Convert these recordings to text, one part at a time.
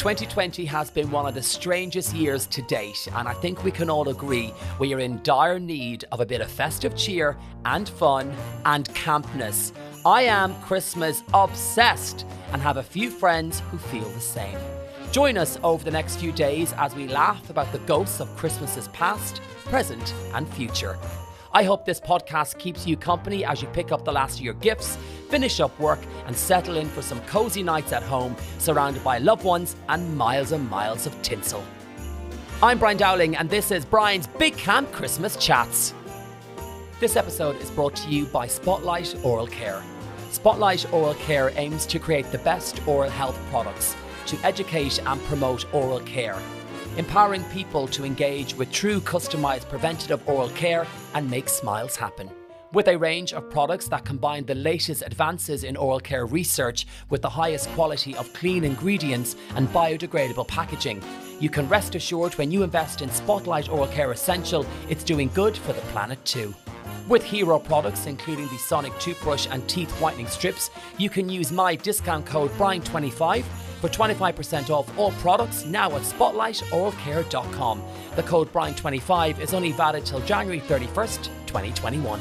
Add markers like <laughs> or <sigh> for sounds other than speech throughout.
2020 has been one of the strangest years to date, and I think we can all agree we are in dire need of a bit of festive cheer and fun and campness. I am Christmas obsessed and have a few friends who feel the same. Join us over the next few days as we laugh about the ghosts of Christmases past, present, and future. I hope this podcast keeps you company as you pick up the last of your gifts, finish up work, and settle in for some cozy nights at home, surrounded by loved ones and miles and miles of tinsel. I'm Brian Dowling, and this is Brian's Big Camp Christmas Chats. This episode is brought to you by Spotlight Oral Care. Spotlight Oral Care aims to create the best oral health products to educate and promote oral care empowering people to engage with true customized preventative oral care and make smiles happen. With a range of products that combine the latest advances in oral care research with the highest quality of clean ingredients and biodegradable packaging, you can rest assured when you invest in Spotlight Oral Care Essential, it's doing good for the planet too. With hero products, including the Sonic toothbrush and teeth whitening strips, you can use my discount code BRIAN25 for 25% off all products now at spotlightoralcare.com. The code BRIAN25 is only valid till January 31st, 2021.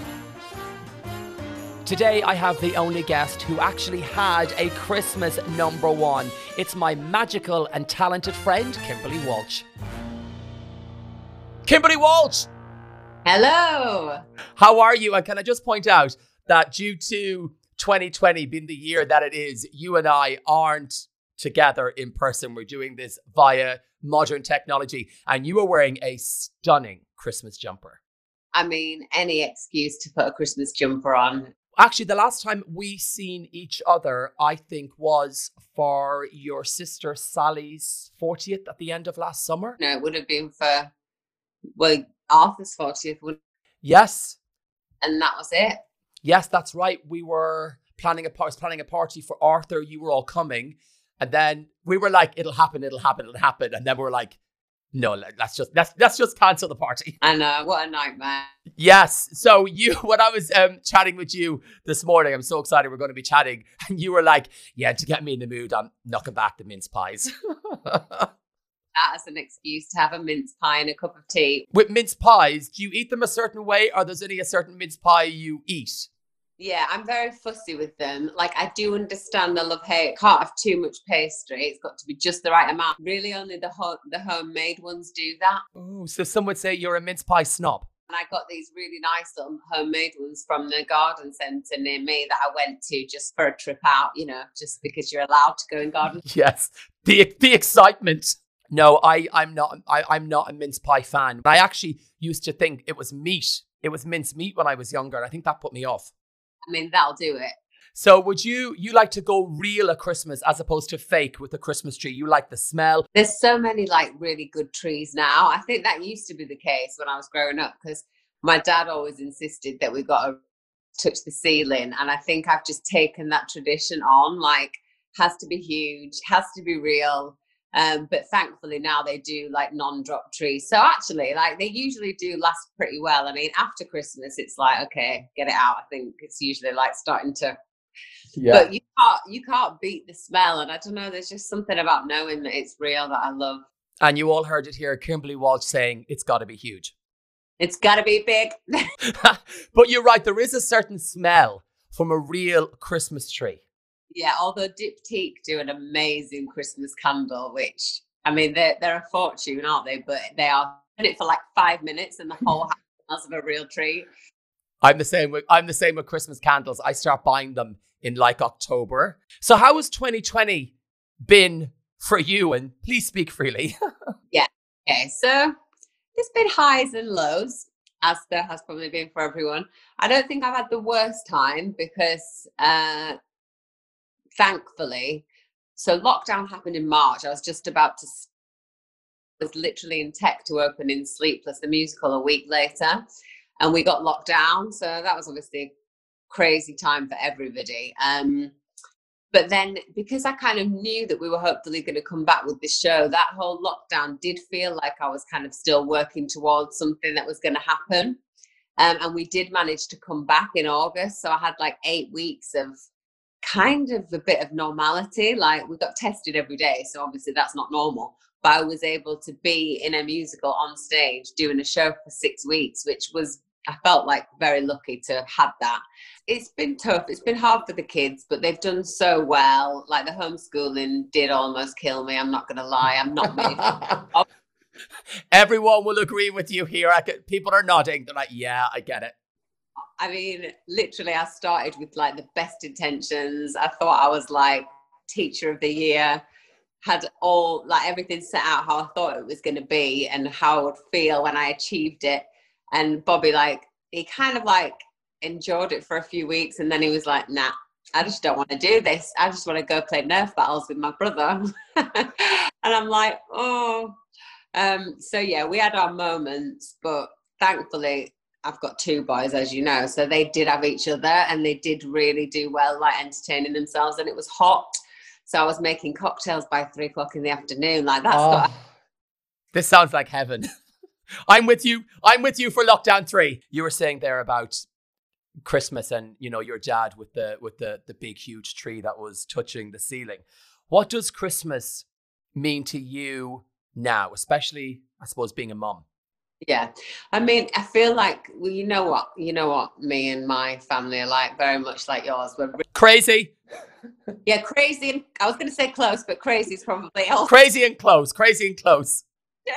Today, I have the only guest who actually had a Christmas number one. It's my magical and talented friend, Kimberly Walsh. Kimberly Walsh! Hello! How are you? And can I just point out that due to 2020 being the year that it is, you and I aren't together in person. We're doing this via modern technology, and you are wearing a stunning Christmas jumper. I mean, any excuse to put a Christmas jumper on. Actually, the last time we seen each other, I think, was for your sister Sally's 40th at the end of last summer. No, it would have been for, well, Arthur's 40th. Would... Yes. And that was it. Yes, that's right. We were planning a, planning a party for Arthur. You were all coming. And then we were like, it'll happen, it'll happen, it'll happen. And then we are like, no, let's just let's let's just cancel the party. <laughs> I know what a nightmare. Yes. So you, <laughs> when I was um, chatting with you this morning, I'm so excited we're going to be chatting, <laughs> and you were like, "Yeah, to get me in the mood, I'm knocking back the mince pies." that as an excuse to have a mince pie and a cup of tea. With mince pies, do you eat them a certain way, or there's only a certain mince pie you eat? Yeah, I'm very fussy with them. Like I do understand the love hate. Can't have too much pastry. It's got to be just the right amount. Really, only the ho- the homemade ones do that. Oh, so some would say you're a mince pie snob. And I got these really nice little homemade ones from the garden centre near me that I went to just for a trip out. You know, just because you're allowed to go in garden. <laughs> yes, the the excitement. No, I I'm not. I, I'm not a mince pie fan. But I actually used to think it was meat. It was mince meat when I was younger, and I think that put me off. I mean, that'll do it. So would you you like to go real at Christmas as opposed to fake with a Christmas tree? You like the smell? There's so many like really good trees now. I think that used to be the case when I was growing up because my dad always insisted that we got to touch the ceiling and I think I've just taken that tradition on like has to be huge, has to be real. Um, but thankfully now they do like non-drop trees. So actually, like they usually do last pretty well. I mean, after Christmas, it's like okay, get it out. I think it's usually like starting to. Yeah. But you can't you can't beat the smell, and I don't know. There's just something about knowing that it's real that I love. And you all heard it here, Kimberly Walsh saying it's got to be huge. It's got to be big. <laughs> but you're right. There is a certain smell from a real Christmas tree. Yeah, although Diptyque do an amazing Christmas candle, which I mean they're they're a fortune, aren't they? But they are in it for like five minutes and the whole house <laughs> smells of a real treat. I'm the same with I'm the same with Christmas candles. I start buying them in like October. So how has 2020 been for you? And please speak freely. <laughs> yeah. Okay. So there's been highs and lows, as there has probably been for everyone. I don't think I've had the worst time because uh, thankfully. So lockdown happened in March. I was just about to was literally in tech to open in Sleepless, the musical, a week later, and we got locked down. So that was obviously a crazy time for everybody. Um, but then because I kind of knew that we were hopefully going to come back with this show, that whole lockdown did feel like I was kind of still working towards something that was going to happen. Um, and we did manage to come back in August. So I had like eight weeks of kind of a bit of normality. Like we got tested every day, so obviously that's not normal. But I was able to be in a musical on stage doing a show for six weeks, which was I felt like very lucky to have had that. It's been tough. It's been hard for the kids, but they've done so well. Like the homeschooling did almost kill me. I'm not going to lie. I'm not made. <laughs> Oh. Everyone will agree with you here. Could, people are nodding. They're like, yeah, I get it. I mean, literally, I started with like the best intentions. I thought I was like teacher of the year, had all like everything set out how I thought it was going to be and how I would feel when I achieved it. And Bobby, like, he kind of like enjoyed it for a few weeks and then he was like, nah, I just don't want to do this. I just want to go play Nerf battles with my brother. <laughs> and I'm like, oh. Um, so yeah, we had our moments, but thankfully I've got two boys, as you know, so they did have each other and they did really do well, like entertaining themselves. And it was hot, so I was making cocktails by three o'clock in the afternoon. Like that's oh, got... this sounds like heaven. <laughs> I'm with you. I'm with you for lockdown three. You were saying there about Christmas and you know your dad with the with the the big huge tree that was touching the ceiling. What does Christmas mean to you now, especially I suppose being a mom? Yeah, I mean, I feel like well, you know what, you know what, me and my family are like very much like yours. We're crazy. Yeah, crazy. And, I was going to say close, but crazy is probably all. Crazy and close. Crazy and close. <laughs>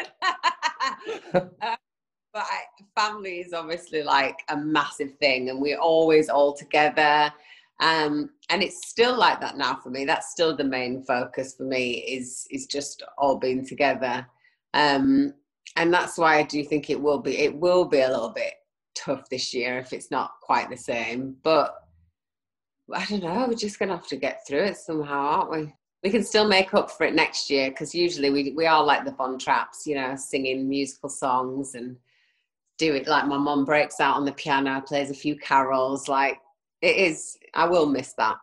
uh, but I, family is obviously like a massive thing, and we're always all together. Um, and it's still like that now for me. That's still the main focus for me is is just all being together. Um, and that's why I do think it will be it will be a little bit tough this year if it's not quite the same. But I don't know. We're just gonna have to get through it somehow, aren't we? We can still make up for it next year because usually we we are like the Von Trapps, you know, singing musical songs and do it like my mom breaks out on the piano, plays a few carols. Like it is. I will miss that.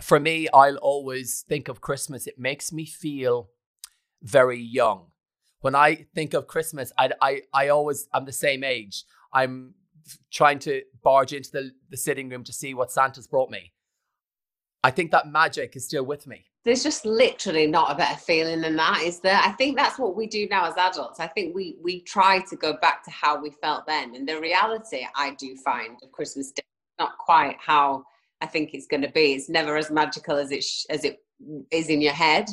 For me, I'll always think of Christmas. It makes me feel very young when I think of Christmas, I, I, I always, I'm the same age. I'm trying to barge into the, the sitting room to see what Santa's brought me. I think that magic is still with me. There's just literally not a better feeling than that, is there? I think that's what we do now as adults. I think we we try to go back to how we felt then. And the reality I do find of Christmas Day not quite how I think it's going to be. It's never as magical as it sh- as it is in your head.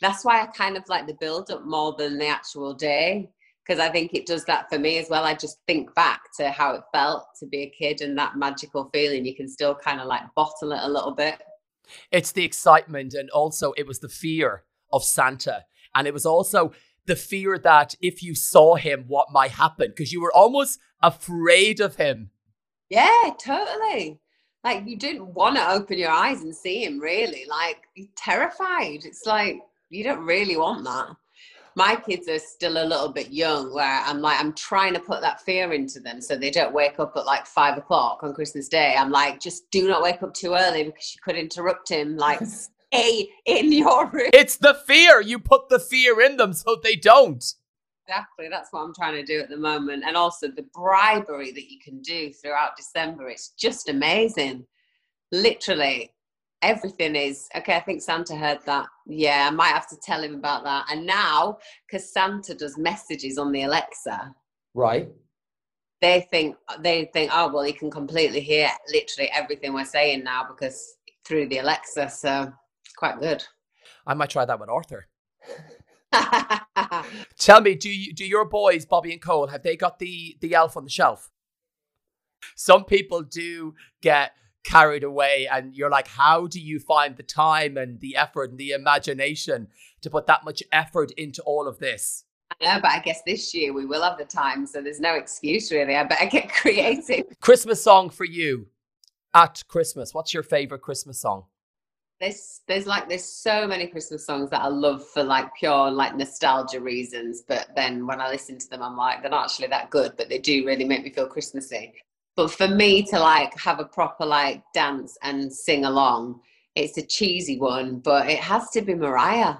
That's why I kind of like the build up more than the actual day because I think it does that for me as well. I just think back to how it felt to be a kid and that magical feeling. You can still kind of like bottle it a little bit. It's the excitement, and also it was the fear of Santa, and it was also the fear that if you saw him, what might happen because you were almost afraid of him. Yeah, totally like you didn't want to open your eyes and see him really like you're terrified it's like you don't really want that. My kids are still a little bit young where i'm like i'm trying to put that fear into them so they don't wake up at like five o'clock on christmas day. I'm like just do not wake up too early because you could interrupt him like stay in your room. It's the fear. You put the fear in them so they don't. Exactly. That's what i'm trying to do at the moment. And also the bribery that you can do throughout december it's just amazing. Literally everything is okay i think santa heard that. Yeah i might have to tell him about that. And now because santa does messages on the alexa. Right. They think they think oh well he can completely hear literally everything we're saying now because through the alexa so it's quite good. I might try that with arthur. <laughs> Tell me, do you do your boys, Bobby and Cole, have they got the the elf on the shelf? Some people do get carried away, and you're like, how do you find the time and the effort and the imagination to put that much effort into all of this? I know, but I guess this year we will have the time, so there's no excuse really. I better get <laughs> creative. Christmas song for you at Christmas. What's your favorite Christmas song? there's there's like there's so many Christmas songs that I love for like pure like nostalgia reasons, but then when I listen to them, I'm like they're not actually that good, but they do really make me feel Christmassy. But for me to like have a proper like dance and sing along, it's a cheesy one, but it has to be Mariah.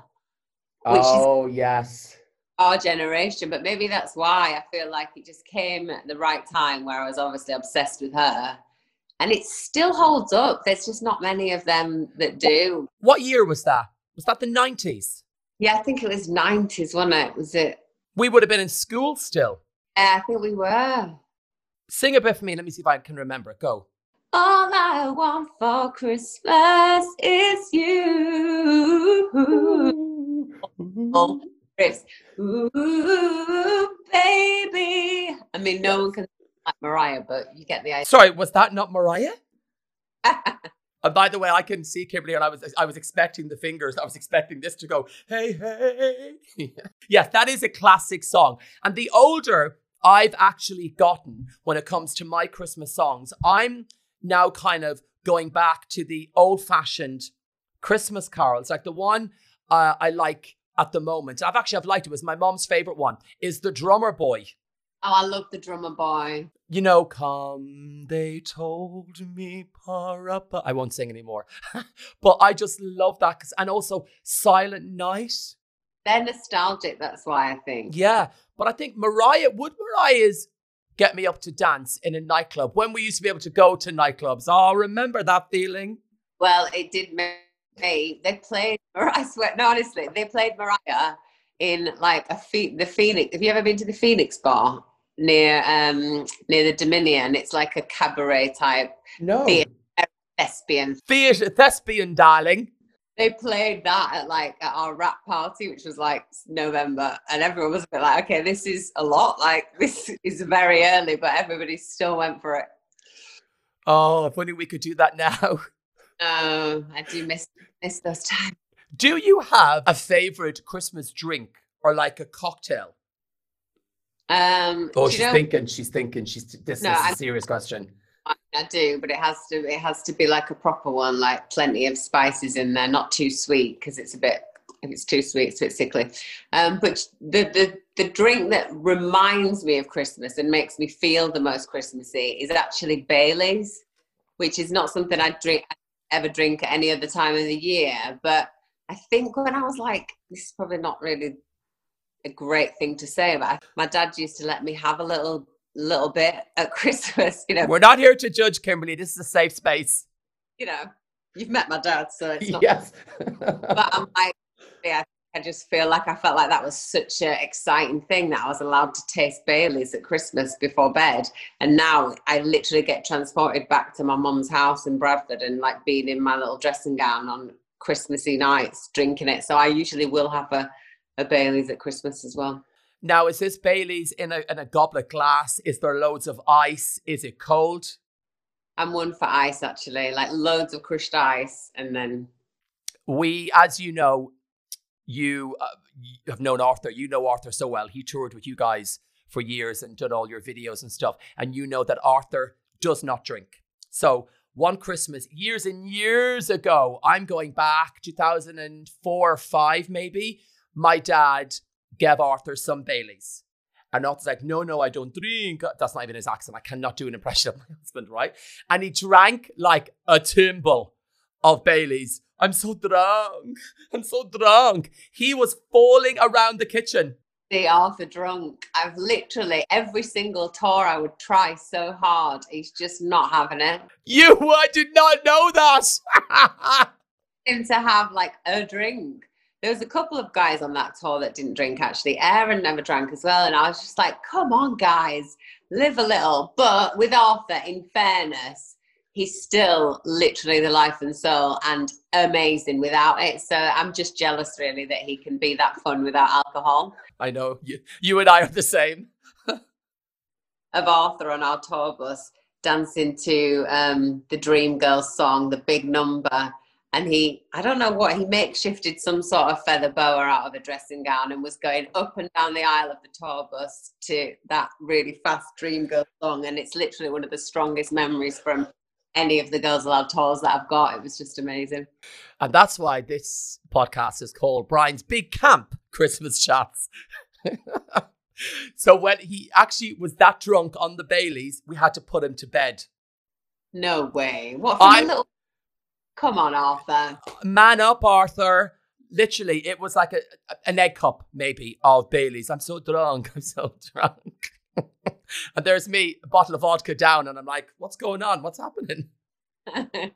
oh yes, our generation. But maybe that's why I feel like it just came at the right time, where I was obviously obsessed with her and it still holds up. There's just not many of them that do. What year was that? Was that the 90s? Yeah, I think it was 90s, wasn't it? Was it? We would have been in school still. Yeah, I think we were. Sing a bit for me. Let me see if I can remember it. Go. All I want for Christmas is you. Oh, Chris. Ooh, baby. I mean, no one can like Mariah, but you get the idea. Sorry, was that not Mariah? <laughs> And by the way, I can see Kimberly, and I was I was expecting the fingers. I was expecting this to go, hey, hey. <laughs> yes, that is a classic song. And the older I've actually gotten when it comes to my Christmas songs, I'm now kind of going back to the old-fashioned Christmas carols, like the one uh, I like at the moment. I've actually I've liked it. it was my mom's favorite one. Is the Drummer Boy. Oh, I love the drummer boy. You know, come, they told me, parappa. I won't sing anymore. <laughs> but I just love that. 'cause- and also, Silent Night. They're nostalgic, that's why I think. Yeah. But I think Mariah, would Mariah's Get Me Up to Dance in a nightclub when we used to be able to go to nightclubs? Oh, remember that feeling? Well, it did make me. They played, <laughs> I swear, no, honestly, they played Mariah in like a Phe- the Phoenix. Have you ever been to the Phoenix bar near um near the Dominion? It's like a cabaret type No. theatre thespian. Theatre, thespian, darling. They played that at like at our wrap party, which was like November, and everyone was a bit like, "Okay, this is a lot. Like <laughs> this is very early," but everybody still went for it. Oh, if only we could do that now. <laughs> No, I do miss miss those times. Do you have a favorite Christmas drink or like a cocktail? Um, Oh, she's know- thinking. She's thinking. She's. This No, is a I'm- serious question. I do, but it has to it has to be like a proper one, like plenty of spices in there, not too sweet because it's a bit if it's too sweet, it's a bit sickly. Um, but the the the drink that reminds me of Christmas and makes me feel the most Christmassy is actually Bailey's, which is not something I drink ever drink at any other time of the year. But I think when I was like, this is probably not really a great thing to say about. it. My dad used to let me have a little little bit at <laughs> Christmas, you know, We're not here to judge Kimberly. This is a safe space. you know, you've met my dad, so it's not. Yes. <laughs> But um, I'm like, yeah, I just feel like I felt like that was such an exciting thing that I was allowed to taste Bailey's at Christmas before bed, and now I literally get transported back to my mum's house in Bradford and like being in my little dressing gown on Christmassy nights drinking it. So I usually will have a, a Bailey's at Christmas as well. Now, is this Bailey's in a in a goblet glass? Is there loads of ice? Is it cold? I'm one for ice actually, like loads of crushed ice, and then We, as you know, you, uh, you have known Arthur. You know Arthur so well. He toured with you guys for years and done all your videos and stuff. And you know that Arthur does not drink. So one Christmas, years and years ago, I'm going back 2004 or five maybe. My dad gave Arthur some Baileys. And Arthur's like, no, no, I don't drink. That's not even his accent. I cannot do an impression of my <laughs> husband, right? And he drank like a tumble of Bailey's. I'm so drunk. <laughs> I'm so drunk. He was falling around the kitchen. they the Arthur drunk. I've literally every single tour I would try so hard. He's just not having it. You, I did not know that. <laughs> Him to have like a drink. There was a couple of guys on that tour that didn't drink actually. Aaron never drank as well, and I was just like, "Come on, guys, live a little." But with Arthur, in fairness, he's still literally the life and soul and amazing without it. So I'm just jealous, really, that he can be that fun without alcohol. I know you, you and I are the same. <laughs> of Arthur on our tour bus dancing to um, the Dreamgirls song, the big number. And he, I don't know what, he makeshifted some sort of feather boa out of a dressing gown and was going up and down the aisle of the tour bus to that really fast Dreamgirls song. And it's literally one of the strongest memories from any of the Girls Aloud tours that I've got. It was just amazing. And that's why this podcast is called Brian's Big Camp Christmas Chats. <laughs> so when he actually was that drunk on the Baileys, we had to put him to bed. No way. What I'm- little. Come on, Arthur. Man up, Arthur. Literally, it was like a, an egg cup, maybe, of Baileys. I'm so drunk. <laughs> I'm so drunk. and there's me, a bottle of vodka down, and I'm like, what's going on? What's happening? <laughs>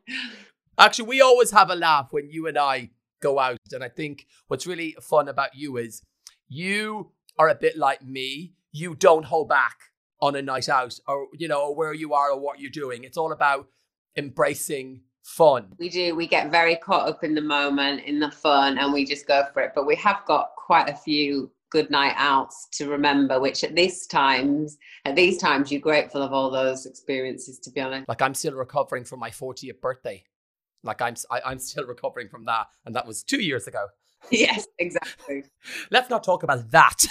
Actually, we always have a laugh when you and I go out. And I think what's really fun about you is you are a bit like me. You don't hold back on a night out or, you know, or where you are or what you're doing. It's all about embracing fun. We do. We get very caught up in the moment, in the fun, and we just go for it. But we have got quite a few good night outs to remember which at these times at these times you're grateful of all those experiences to be honest like i'm still recovering from my 40th birthday like i'm I, am i am still <laughs> recovering from that and that was two years ago <laughs> yes exactly <laughs> let's not talk about that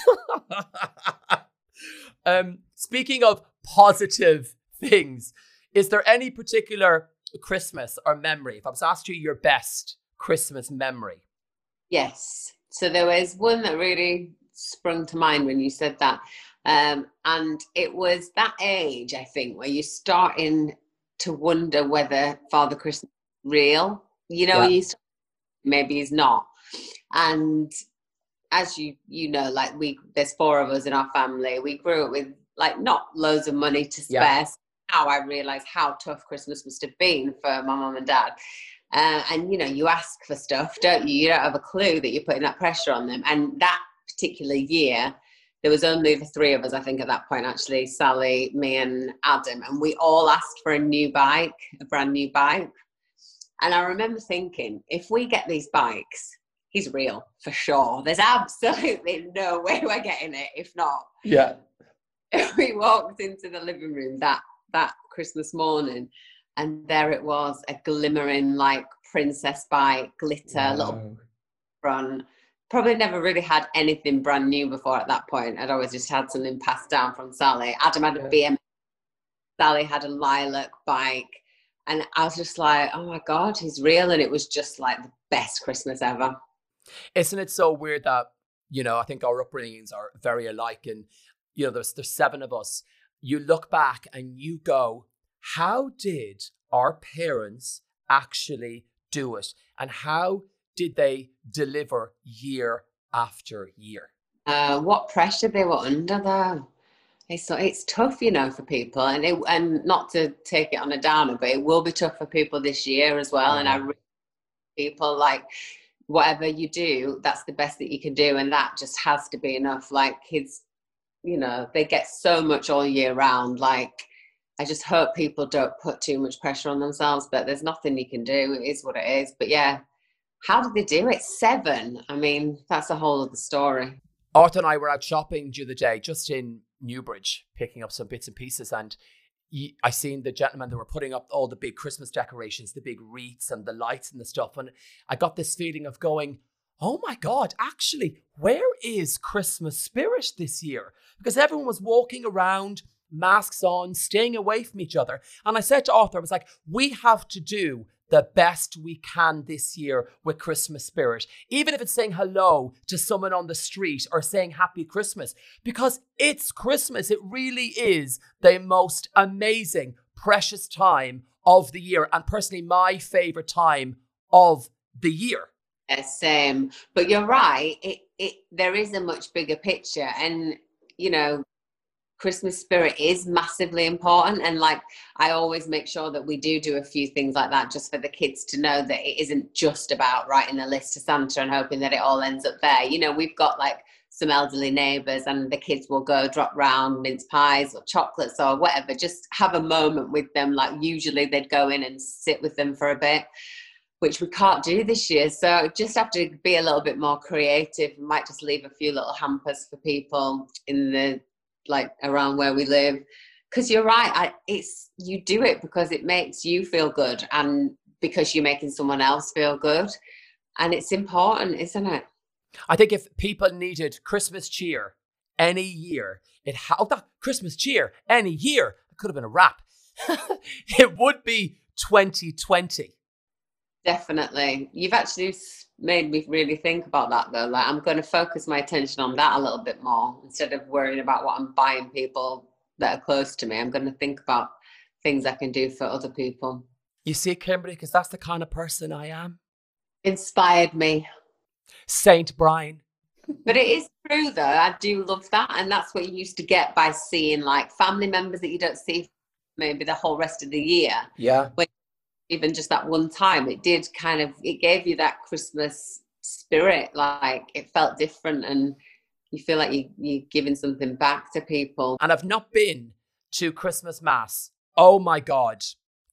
um speaking of positive things is there any particular christmas or memory if i was asked you your best christmas memory yes so there was one that really sprung to mind when you said that. Um, and it was that age, I think, where you're starting to wonder whether Father Christmas is real. You know, yeah. he's maybe he's not. And as you you know, like we there's four of us in our family. We grew up with like not loads of money to spare. Yeah. How I realize how tough Christmas must have been for my mum and dad. Uh, and you know, you ask for stuff, don't you? You don't have a clue that you're putting that pressure on them. And that particular year, there was only the three of us, I think, at that point, actually Sally, me, and Adam. And we all asked for a new bike, a brand new bike. And I remember thinking, if we get these bikes, he's real for sure. There's absolutely no way we're getting it, if not. Yeah. <laughs> we walked into the living room that that Christmas morning, and there it was, a glimmering like princess bike, glitter, wow. little run. probably never really had anything brand new before at that point. I'd always just had something passed down from Sally. Adam had a BM, Sally had a lilac bike. And I was just like, oh my God, he's real. And it was just like the best Christmas ever. Isn't it so weird that, you know, I think our upbringings are very alike. And, you know, there's, there's seven of us. You look back and you go, how did our parents actually do it? And how did they deliver year after year? Uh, what pressure they were under though. It's it's tough, you know, for people, and it, and not to take it on a downer, but it will be tough for people this year as well. Mm-hmm. And I really, people like whatever you do, that's the best that you can do, and that just has to be enough. Like kids, you know, they get so much all year round. Like I just hope people don't put too much pressure on themselves, but there's nothing you can do. It is what it is. But yeah, how did they do it? Seven. I mean, that's a whole other story. Arthur and I were out shopping the other day, just in Newbridge, picking up some bits and pieces, and I seen the gentlemen that were putting up all the big Christmas decorations, the big wreaths and the lights and the stuff, and I got this feeling of going, "Oh my God! Actually, where is Christmas spirit this year?" Because everyone was walking around masks on, staying away from each other. And I said to Arthur, I was like, we have to do the best we can this year with Christmas spirit, even if it's saying hello to someone on the street or saying happy Christmas, because it's Christmas. It really is the most amazing, precious time of the year, and personally, my favorite time of the year. Yes, same. But you're right. It, it there is a much bigger picture, and you know Christmas spirit is massively important. And like, I always make sure that we do do a few things like that just for the kids to know that it isn't just about writing a list to Santa and hoping that it all ends up there. You know, we've got like some elderly neighbours and the kids will go drop round mince pies or chocolates or whatever, just have a moment with them. Like, usually they'd go in and sit with them for a bit. Which we can't do this year, so just have to be a little bit more creative. We might just leave a few little hampers for people in the like around where we live. Because you're right I, it's you do it because it makes you feel good and because you're making someone else feel good. And it's important isn't it? I think if people needed christmas cheer any year it how oh, that christmas cheer any year it could have been a rap <laughs> it would be 2020 definitely you've actually made me really think about that though. Like I'm going to focus my attention on that a little bit more instead of worrying about what I'm buying people that are close to me. I'm going to think about things I can do for other people. You see, Kimberly, because that's the kind of person I am. Inspired me. Saint Brian. but it is true though. I do love that. And that's what you used to get by seeing like family members that you don't see maybe the whole rest of the year. Yeah. When, even just that one time, it did kind of it gave you that Christmas spirit. Like it felt different and you feel like you you're giving something back to people. And I've not been to Christmas Mass. Oh my God.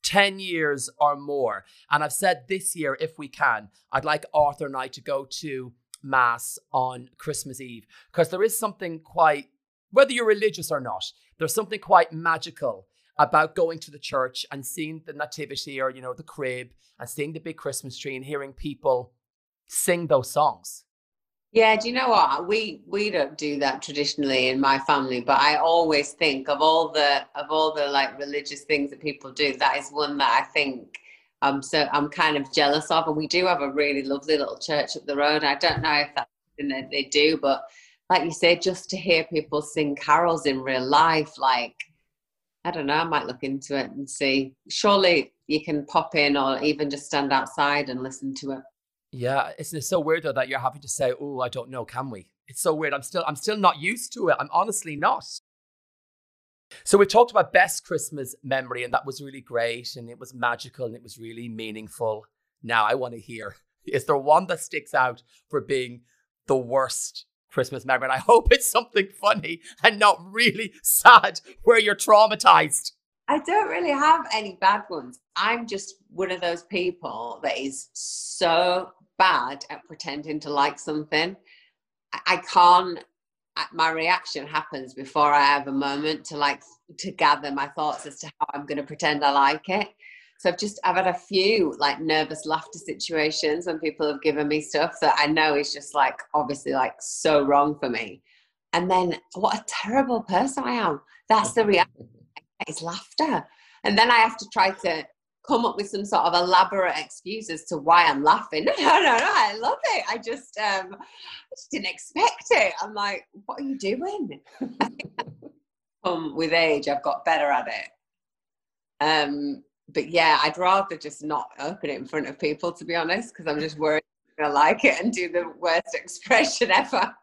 10 years or more. And I've said this year, if we can, I'd like Arthur and I to go to Mass on Christmas Eve because there is something quite, whether you're religious or not, there's something quite magical about going to the church and seeing the nativity or, you know, the crib and seeing the big Christmas tree and hearing people sing those songs. Yeah, do you know what? We we don't do that traditionally in my family, but I always think of all the of all the like religious things that people do, that is one that I think I'm so I'm kind of jealous of. And we do have a really lovely little church up the road. I don't know if that's something that they do, but like you say, just to hear people sing carols in real life, like I don't know, I might look into it and see. Surely you can pop in or even just stand outside and listen to it. Yeah, isn't it so weird though that you're having to say, "Oh, I don't know, can we?" It's so weird. I'm still, I'm still not used to it. I'm honestly not. So we talked about best Christmas memory, and that was really great, and it was magical, and it was really meaningful. Now I want to hear: is there one that sticks out for being the worst Christmas memory? And I hope it's something funny and not really sad, where you're traumatized. I don't really have any bad ones. I'm just one of those people that is so bad at pretending to like something. I can't. My reaction happens before I have a moment to like to gather my thoughts as to how I'm going to pretend I like it. So I've just I've had a few like nervous laughter situations when people have given me stuff that I know is just like obviously like so wrong for me. And then what a terrible person I am. That's the reaction. <laughs> Is laughter. And then I have to try to come up with some sort of elaborate excuse as to why I'm laughing. No, <laughs> no, no, no I love it. I just, um, I just didn't expect it. I'm like, what are you doing? um, with age, I've got better at it. Um, but yeah, I'd rather just not open it in front of people, to be honest, because I'm just worried I'm gonna like it and do the worst <laughs> expression ever.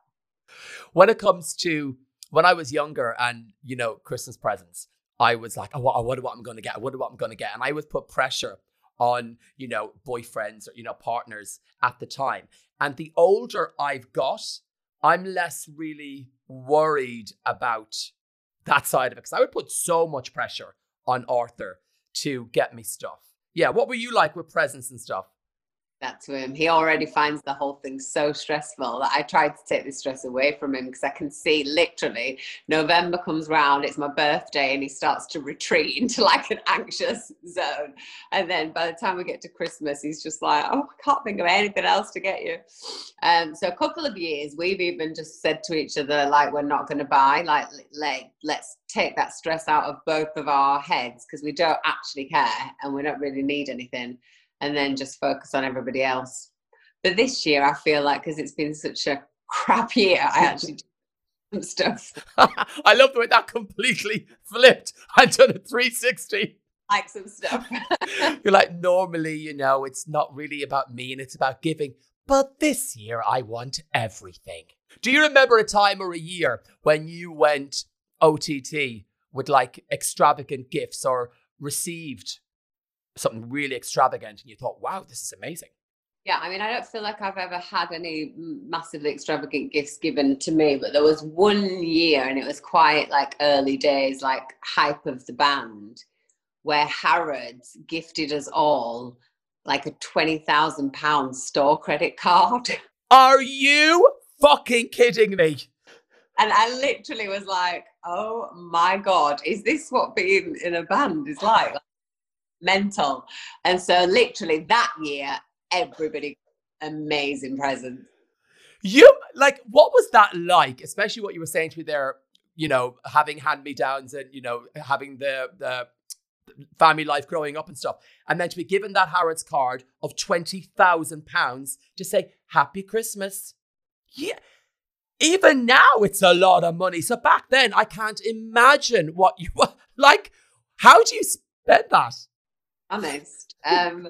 When it comes to when I was younger and you know Christmas presents, I was like, oh, I wonder what I'm going to get. I wonder what I'm going to get. And I would put pressure on, you know, boyfriends or, you know, partners at the time. And the older I've got, I'm less really worried about that side of it because I would put so much pressure on Arthur to get me stuff. Yeah. What were you like with presents and stuff? That to him. He already finds the whole thing so stressful that I tried to take the stress away from him because I can see literally November comes round, it's my birthday, and he starts to retreat <laughs> into like an anxious zone. And then by the time we get to Christmas, he's just like, oh, I can't think of anything else to get you. Um, so a couple of years, we've even just said to each other, like, we're not going to buy, like, like, let's take that stress out of both of our heads because we don't actually care and we don't really need anything and then just focus on everybody else. But this year, I feel like because it's been such a crap year, I actually <laughs> some stuff. <laughs> I love the way that completely flipped <laughs> I done a 360. Like some stuff. You're like, normally, you know, it's not really about me and it's about giving. But this year, I want everything. Do you remember a time or a year when you went OTT with like extravagant gifts or received something really extravagant and you thought, wow, this is amazing? Yeah, I mean, I don't feel like I've ever had any massively extravagant gifts given to me, but there was one year, and it was quite like early days, like hype of the band, where Harrods gifted us all like a twenty thousand pound store credit card. <laughs> Are you fucking kidding me? And I literally was like, "Oh my god, is this what being in a band is like?" Mental. And so, literally, that year, everybody amazing presents. You like what was that like? Especially what you were saying to me there. You know, having hand me downs and you know having the the family life growing up and stuff, and then to be given that Harrods card of twenty thousand pounds to say Happy Christmas. Yeah, even now it's a lot of money. So back then, I can't imagine what you <laughs> were like. How do you spend that? Honest. Um,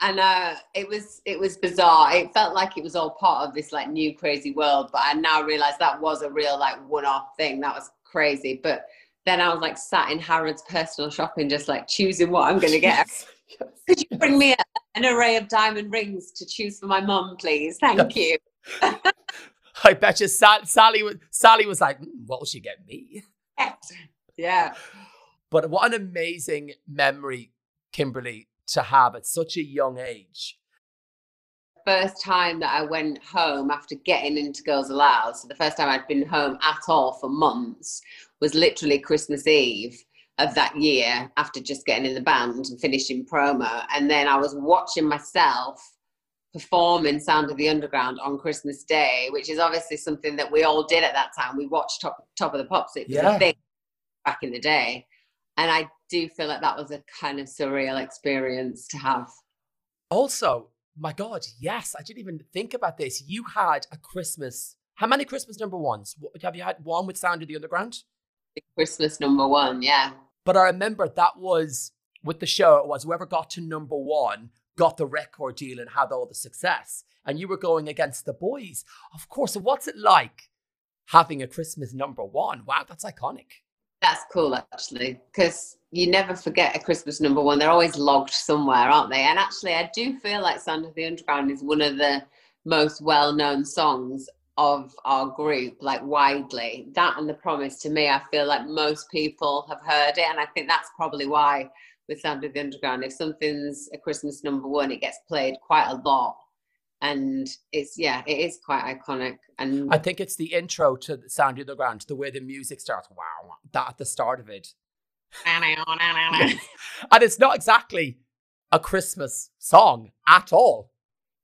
and uh, it was it was bizarre. It felt like it was all part of this like new crazy world, but I now realize that was a real like one-off thing. That was crazy. But then I was like sat in Harrods personal shopping, just like choosing what I'm going to get. <laughs> yes. Could you bring me a, an array of diamond rings to choose for my mum, please? Thank you. <laughs> I bet you Sally was Sally was like, mm, "What will she get me?" Yeah. But what an amazing memory, Kimberly, to have at such a young age. First time that I went home after getting into Girls Aloud, so the first time I'd been home at all for months was literally Christmas Eve of that year after just getting in the band and finishing promo. And then I was watching myself perform in Sound of the Underground on Christmas Day, which is obviously something that we all did at that time. We watched Top, Top of the Pops. It was yeah. a big back in the day. And I do feel like that was a kind of surreal experience to have. Also, my God, yes, I didn't even think about this. You had a Christmas. How many Christmas number ones? Have you had one with Sound of the Underground? Christmas number one, yeah. But I remember that was with the show, it was whoever got to number one got the record deal and had all the success. And you were going against the boys. Of course. What's it like having a Christmas number one? Wow, that's iconic. That's cool, actually, because you never forget a Christmas number one. They're always logged somewhere, aren't they? And actually, I do feel like Sound of the Underground is one of the most well known songs of our group, like widely. That and The Promise, to me, I feel like most people have heard it. And I think that's probably why with Sound of the Underground, if something's a Christmas number one, it gets played quite a lot and it's yeah it is quite iconic and i think it's the intro to sound of the ground the way the music starts wow that at the start of it. <laughs> And it's not exactly a christmas song at all.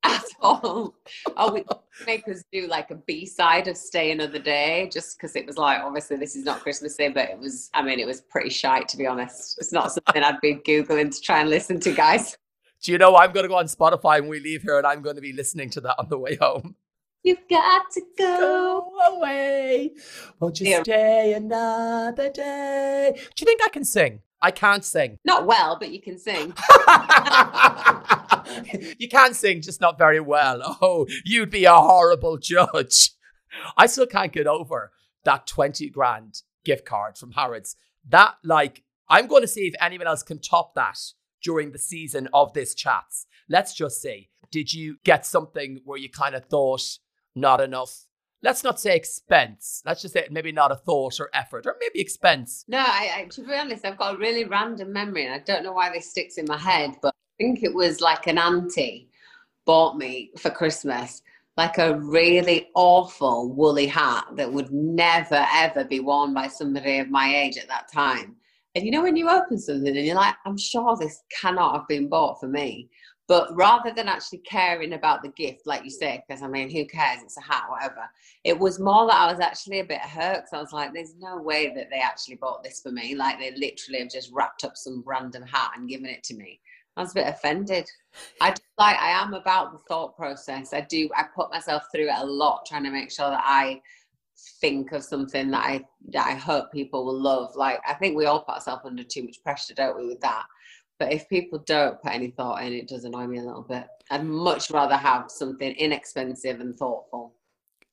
At all. Oh we <laughs> make us do like a b-side of stay another day just because it was like obviously this is not christmas day but it was i mean it was pretty shy to be honest. It's not something i'd be googling to try and listen to guys do you know I'm going to go on Spotify when we leave here and I'm going to be listening to that on the way home? You've got to go, go away. Won't you yeah. stay another day? Do you think I can sing? I can't sing. Not well, but you can sing. <laughs> you can sing, just not very well. Oh, you'd be a horrible judge. I still can't get over that 20 grand gift card from Harrods. That, like, I'm going to see if anyone else can top that during the season of this chats. Let's just say, did you get something where you kind of thought not enough? Let's not say expense. Let's just say maybe not a thought or effort, or maybe expense. No, I, I, to be honest, I've got a really random memory, and I don't know why this sticks in my head, but I think it was like an auntie bought me for Christmas like a really awful woolly hat that would never ever be worn by somebody of my age at that time. And you know, when you open something and you're like, I'm sure this cannot have been bought for me. But rather than actually caring about the gift, like you say, because I mean, who cares? It's a hat, whatever. It was more that I was actually a bit hurt because I was like, there's no way that they actually bought this for me. Like they literally have just wrapped up some random hat and given it to me. I was a bit offended. I just, like I am about the thought process. I do. I put myself through it a lot, trying to make sure that I think of something that I that I hope people will love. Like I think we all put ourselves under too much pressure, don't we, with that? But if people don't put any thought in, it does annoy me a little bit. I'd much rather have something inexpensive and thoughtful.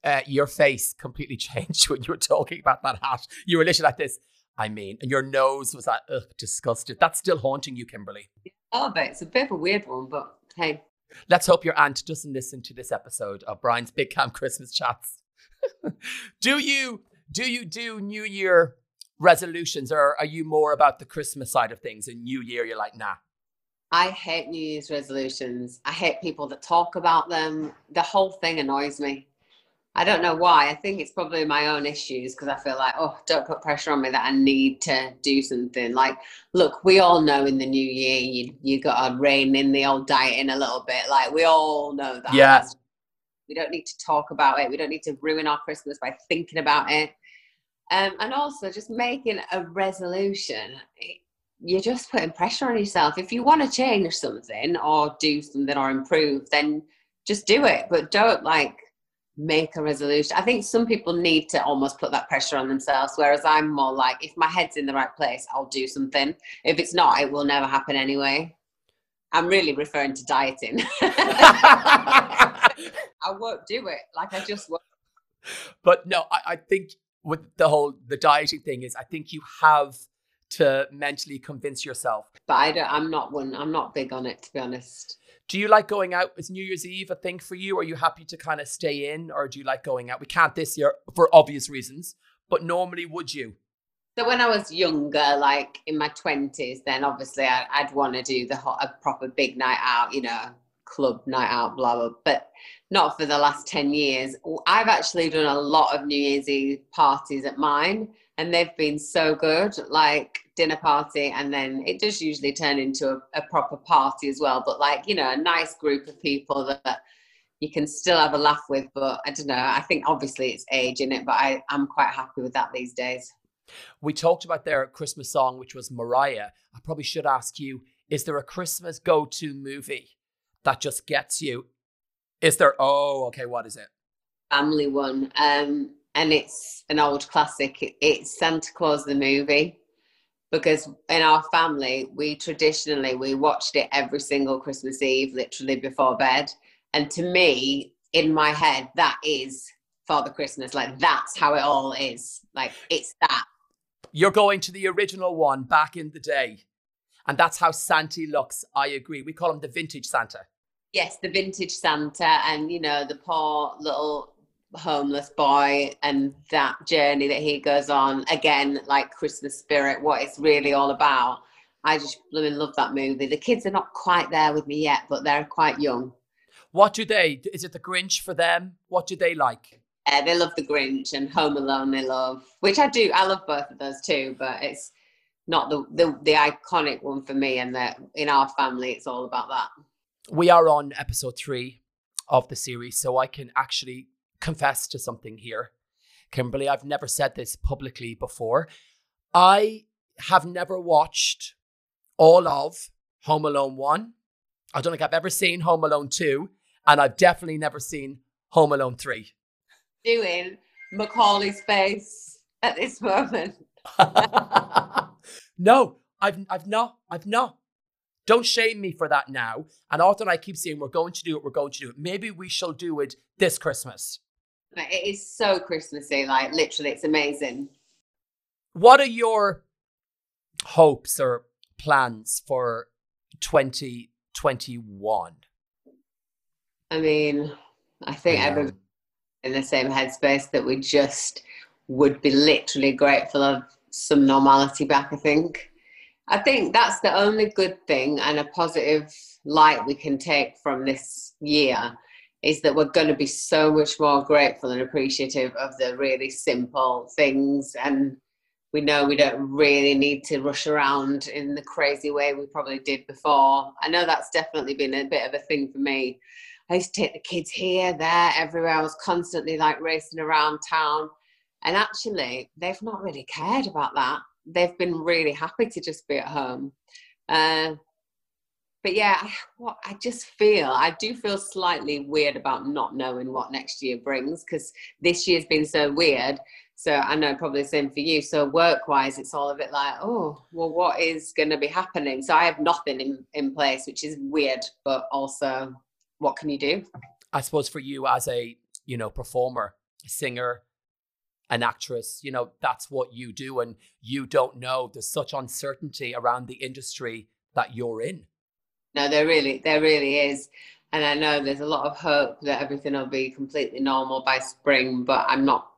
Uh, your face completely <laughs> changed when you were talking about that hat. You were literally like this. I mean, and your nose was like, ugh, disgusted. That's still haunting you, Kimberly. Oh, but it's a bit of a weird one, but hey. Let's hope your aunt doesn't listen to this episode of Brian's Big Camp Christmas Chats. <laughs> do you do you do New Year resolutions, or are you more about the Christmas side of things? And New Year, you're like, nah. I hate New Year's resolutions. I hate people that talk about them. The whole thing annoys me. I don't know why. I think it's probably my own issues because I feel like, oh, don't put pressure on me that I need to do something. Like, look, we all know in the new year you you got to rein in the old diet in a little bit. Like, we all know that. Yeah. That's we don't need to talk about it. We don't need to ruin our Christmas by thinking about it. Um, and also, just making a resolution. You're just putting pressure on yourself. If you want to change something or do something or improve, then just do it. But don't like make a resolution. I think some people need to almost put that pressure on themselves, whereas I'm more like, if my head's in the right place, I'll do something. If it's not, it will never happen anyway. I'm really referring to dieting. <laughs> <laughs> <laughs> I won't do it. Like I just won't. But no, I, I think with the whole the dieting thing is I think you have to mentally convince yourself. But I don't I'm not one I'm not big on it to be honest. Do you like going out? Is New Year's Eve a thing for you? Are you happy to kind of stay in or do you like going out? We can't this year for obvious reasons, but normally would you? So when I was younger, like in my twenties, then obviously I, would want to do the hot, a proper big night out, you know, club night out, blah blah. But not for the last ten years. I've actually done a lot of New Year's Eve parties at mine, and they've been so good. Like dinner party, and then it does usually turn into a, a proper party as well. But like you know, a nice group of people that you can still have a laugh with. But I don't know. I think obviously it's age in it, but I, I'm quite happy with that these days. We talked about their Christmas song, which was Mariah. I probably should ask you: Is there a Christmas go-to movie that just gets you? Is there? Oh, okay. What is it? Family one, um, and it's an old classic. It's Santa Claus the movie because in our family we traditionally we watched it every single christmas eve literally before bed and to me, in my head, that is Father Christmas. Like that's how it all is. Like it's that. You're going to the original one back in the day. And that's how Santa looks. I agree. We call him the vintage Santa. Yes, the vintage Santa, and you know, the poor little homeless boy and that journey that he goes on again, like Christmas spirit, what it's really all about. I just really love that movie. The kids are not quite there with me yet, but they're quite young. What do they? Is it the Grinch for them? What do they like? Uh, they love the Grinch and Home Alone. They love, which I do. I love both of those too, but it's not the the, the iconic one for me. And that in our family, it's all about that. We are on episode three of the series, so I can actually confess to something here, Kimberly. I've never said this publicly before. I have never watched all of Home Alone one. I don't think I've ever seen Home Alone two and I've definitely never seen Home Alone 3. Doing Macaulay's face at this moment. <laughs> no, I've I've not. I've not. Don't shame me for that now. And often I keep saying we're going to do it, we're going to do it. Maybe we shall do it this Christmas. It is so Christmassy, like literally, it's amazing. What are your hopes or plans for 2021? I mean, I think everyone's in the same headspace that we just would be literally grateful of some normality back, I think. I think that's the only good thing and a positive light we can take from this year is that we're going to be so much more grateful and appreciative of the really simple things and we know we don't really need to rush around in the crazy way we probably did before. I know that's definitely been a bit of a thing for me. I used to take the kids here, there, everywhere. I was constantly like racing around town. And actually, they've not really cared about that. They've been really happy to just be at home. Uh, but yeah, what I just feel, I do feel slightly weird about not knowing what next year brings because this year's been so weird. So I know probably the same for you. So work wise, it's all a bit like, oh, well, what is going to be happening? So I have nothing in, in place, which is weird, but also what can you do? I suppose for you as a, you know, performer, singer, an actress, you know, that's what you do. And you don't know there's such uncertainty around the industry that you're in. No, there really, there really is. And I know there's a lot of hope that everything will be completely normal by spring, but I'm not,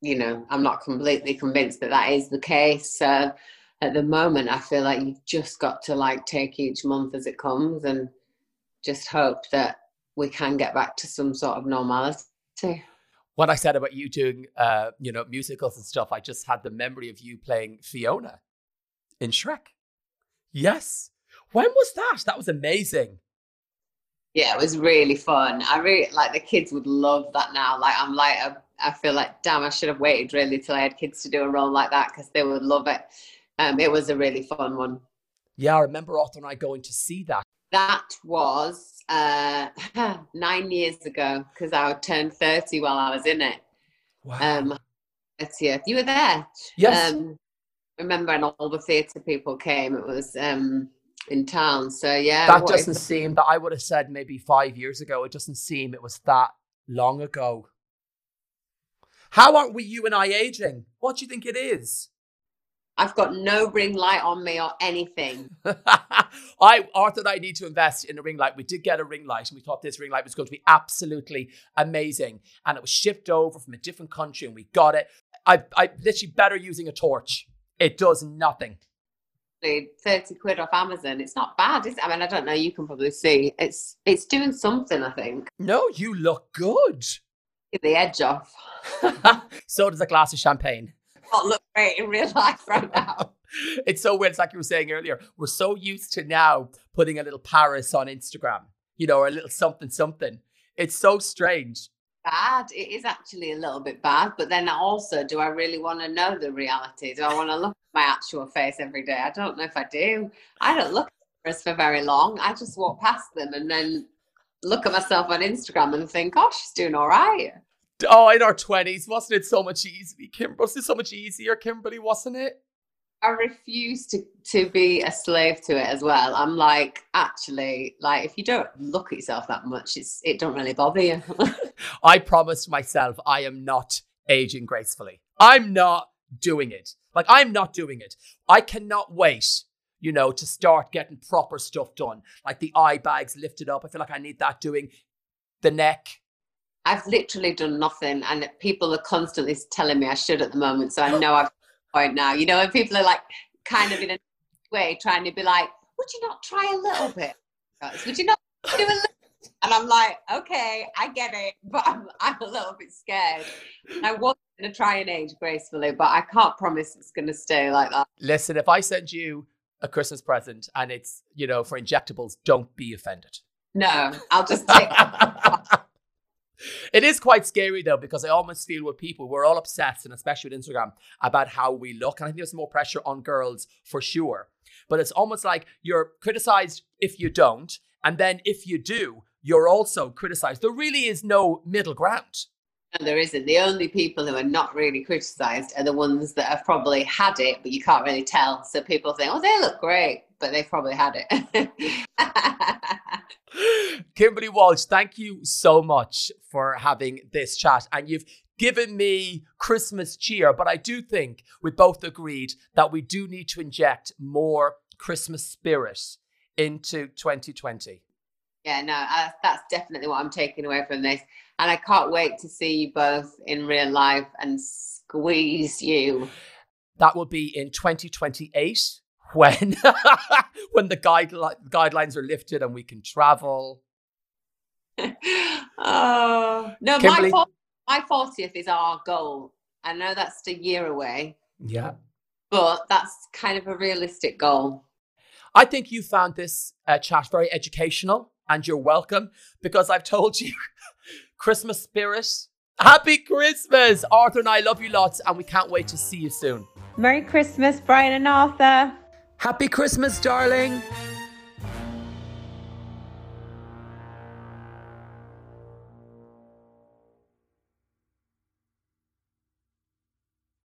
you know, I'm not completely convinced that that is the case. Uh, at the moment, I feel like you've just got to like take each month as it comes and just hope that we can get back to some sort of normality. What I said about you doing, uh, you know, musicals and stuff, I just had the memory of you playing Fiona in Shrek. Yes. When was that? That was amazing. Yeah, it was really fun. I really like the kids would love that now. Like I'm like I feel like damn, I should have waited really till I had kids to do a role like that because they would love it. Um, it was a really fun one. Yeah, I remember Arthur and I going to see that that was uh, <sighs> nine years ago because I turned 30 while I was in it. Wow. Um, 30th. You were there. Yes. Um, remember, and all the theatre people came. It was um, in town. So yeah, That doesn't is- seem that I would have said maybe five years ago. It doesn't seem it was that long ago. How aren't we you and I aging? What do you think it is? I've got no ring light on me or anything. <laughs> I Arthur and I need to invest in a ring light. We did get a ring light and we thought this ring light was going to be absolutely amazing. And it was shipped over from a different country and we got it. I I literally better using a torch. It does nothing. Thirty quid off Amazon. It's not bad, is it? I mean, I don't know. You can probably see it's it's doing something. I think No, you look good. Get the edge off. <laughs> so does a glass of champagne. Not look great in real <laughs> life right <laughs> now. it's so weird. It's like you were saying earlier. We're so used to now putting a little Paris on Instagram, you know, or a little something, something. It's so strange. bad. It is actually a little bit bad. But then also, do I really want to know the reality? Do I want to look at my actual face every day? I don't know if I do. I don't look at us for very long. I just walk past them and then look at myself on Instagram and think, oh, she's doing all right. Oh, in our twenties, wasn't it so much easier? Kim, wasn't it so much easier, Kimberly? Wasn't it? I refuse to to be a slave to it as well. I'm like, actually, like if you don't look at yourself that much, it's it don't really bother you. <laughs> I promised myself I am not aging gracefully. I'm not doing it. Like I'm not doing it. I cannot wait, you know, to start getting proper stuff done. Like the eye bags lifted up. I feel like I need that doing. The neck. I've literally done nothing, and people are constantly telling me I should at the moment. So I know I've point now. You know, and people are like, kind of in a way, trying to be like, "Would you not try a little bit? Would you not do a little?" And I'm like, "Okay, I get it, but I'm, I'm a little bit scared." I was going to try and age gracefully, but I can't promise it's going to stay like that. Listen, if I send you a Christmas present and it's, you know, for injectables, don't be offended. No, I'll just take. <laughs> it is quite scary though because I almost feel with people we're all obsessed and especially with Instagram about how we look and I think there's more pressure on girls for sure but it's almost like you're criticized if you don't and then if you do you're also criticized there really is no middle ground No, there isn't. The only people who are not really criticised are the ones that have probably had it, but you can't really tell. So people think, "Oh, they look great," but they've probably had it. <laughs> Kimberly Walsh, thank you so much for having this chat. And you've given me Christmas cheer, but I do think we both agreed that we do need to inject more Christmas spirit into 2020. Yeah, no, uh, that's definitely what I'm taking away from this. And I can't wait to see you both in real life and squeeze you. That will be in 2028 when <laughs> when the guideli- guidelines are lifted and we can travel. <laughs> oh, no, Kimberly- my, my 40th is our goal. I know that's a year away, Yeah. but that's kind of a realistic goal. I think you found this uh, chat very educational and you're welcome because I've told you <laughs> Christmas spirit. Happy Christmas! Arthur and I love you lots and we can't wait to see you soon. Merry Christmas, Brian and Arthur. Happy Christmas, darling!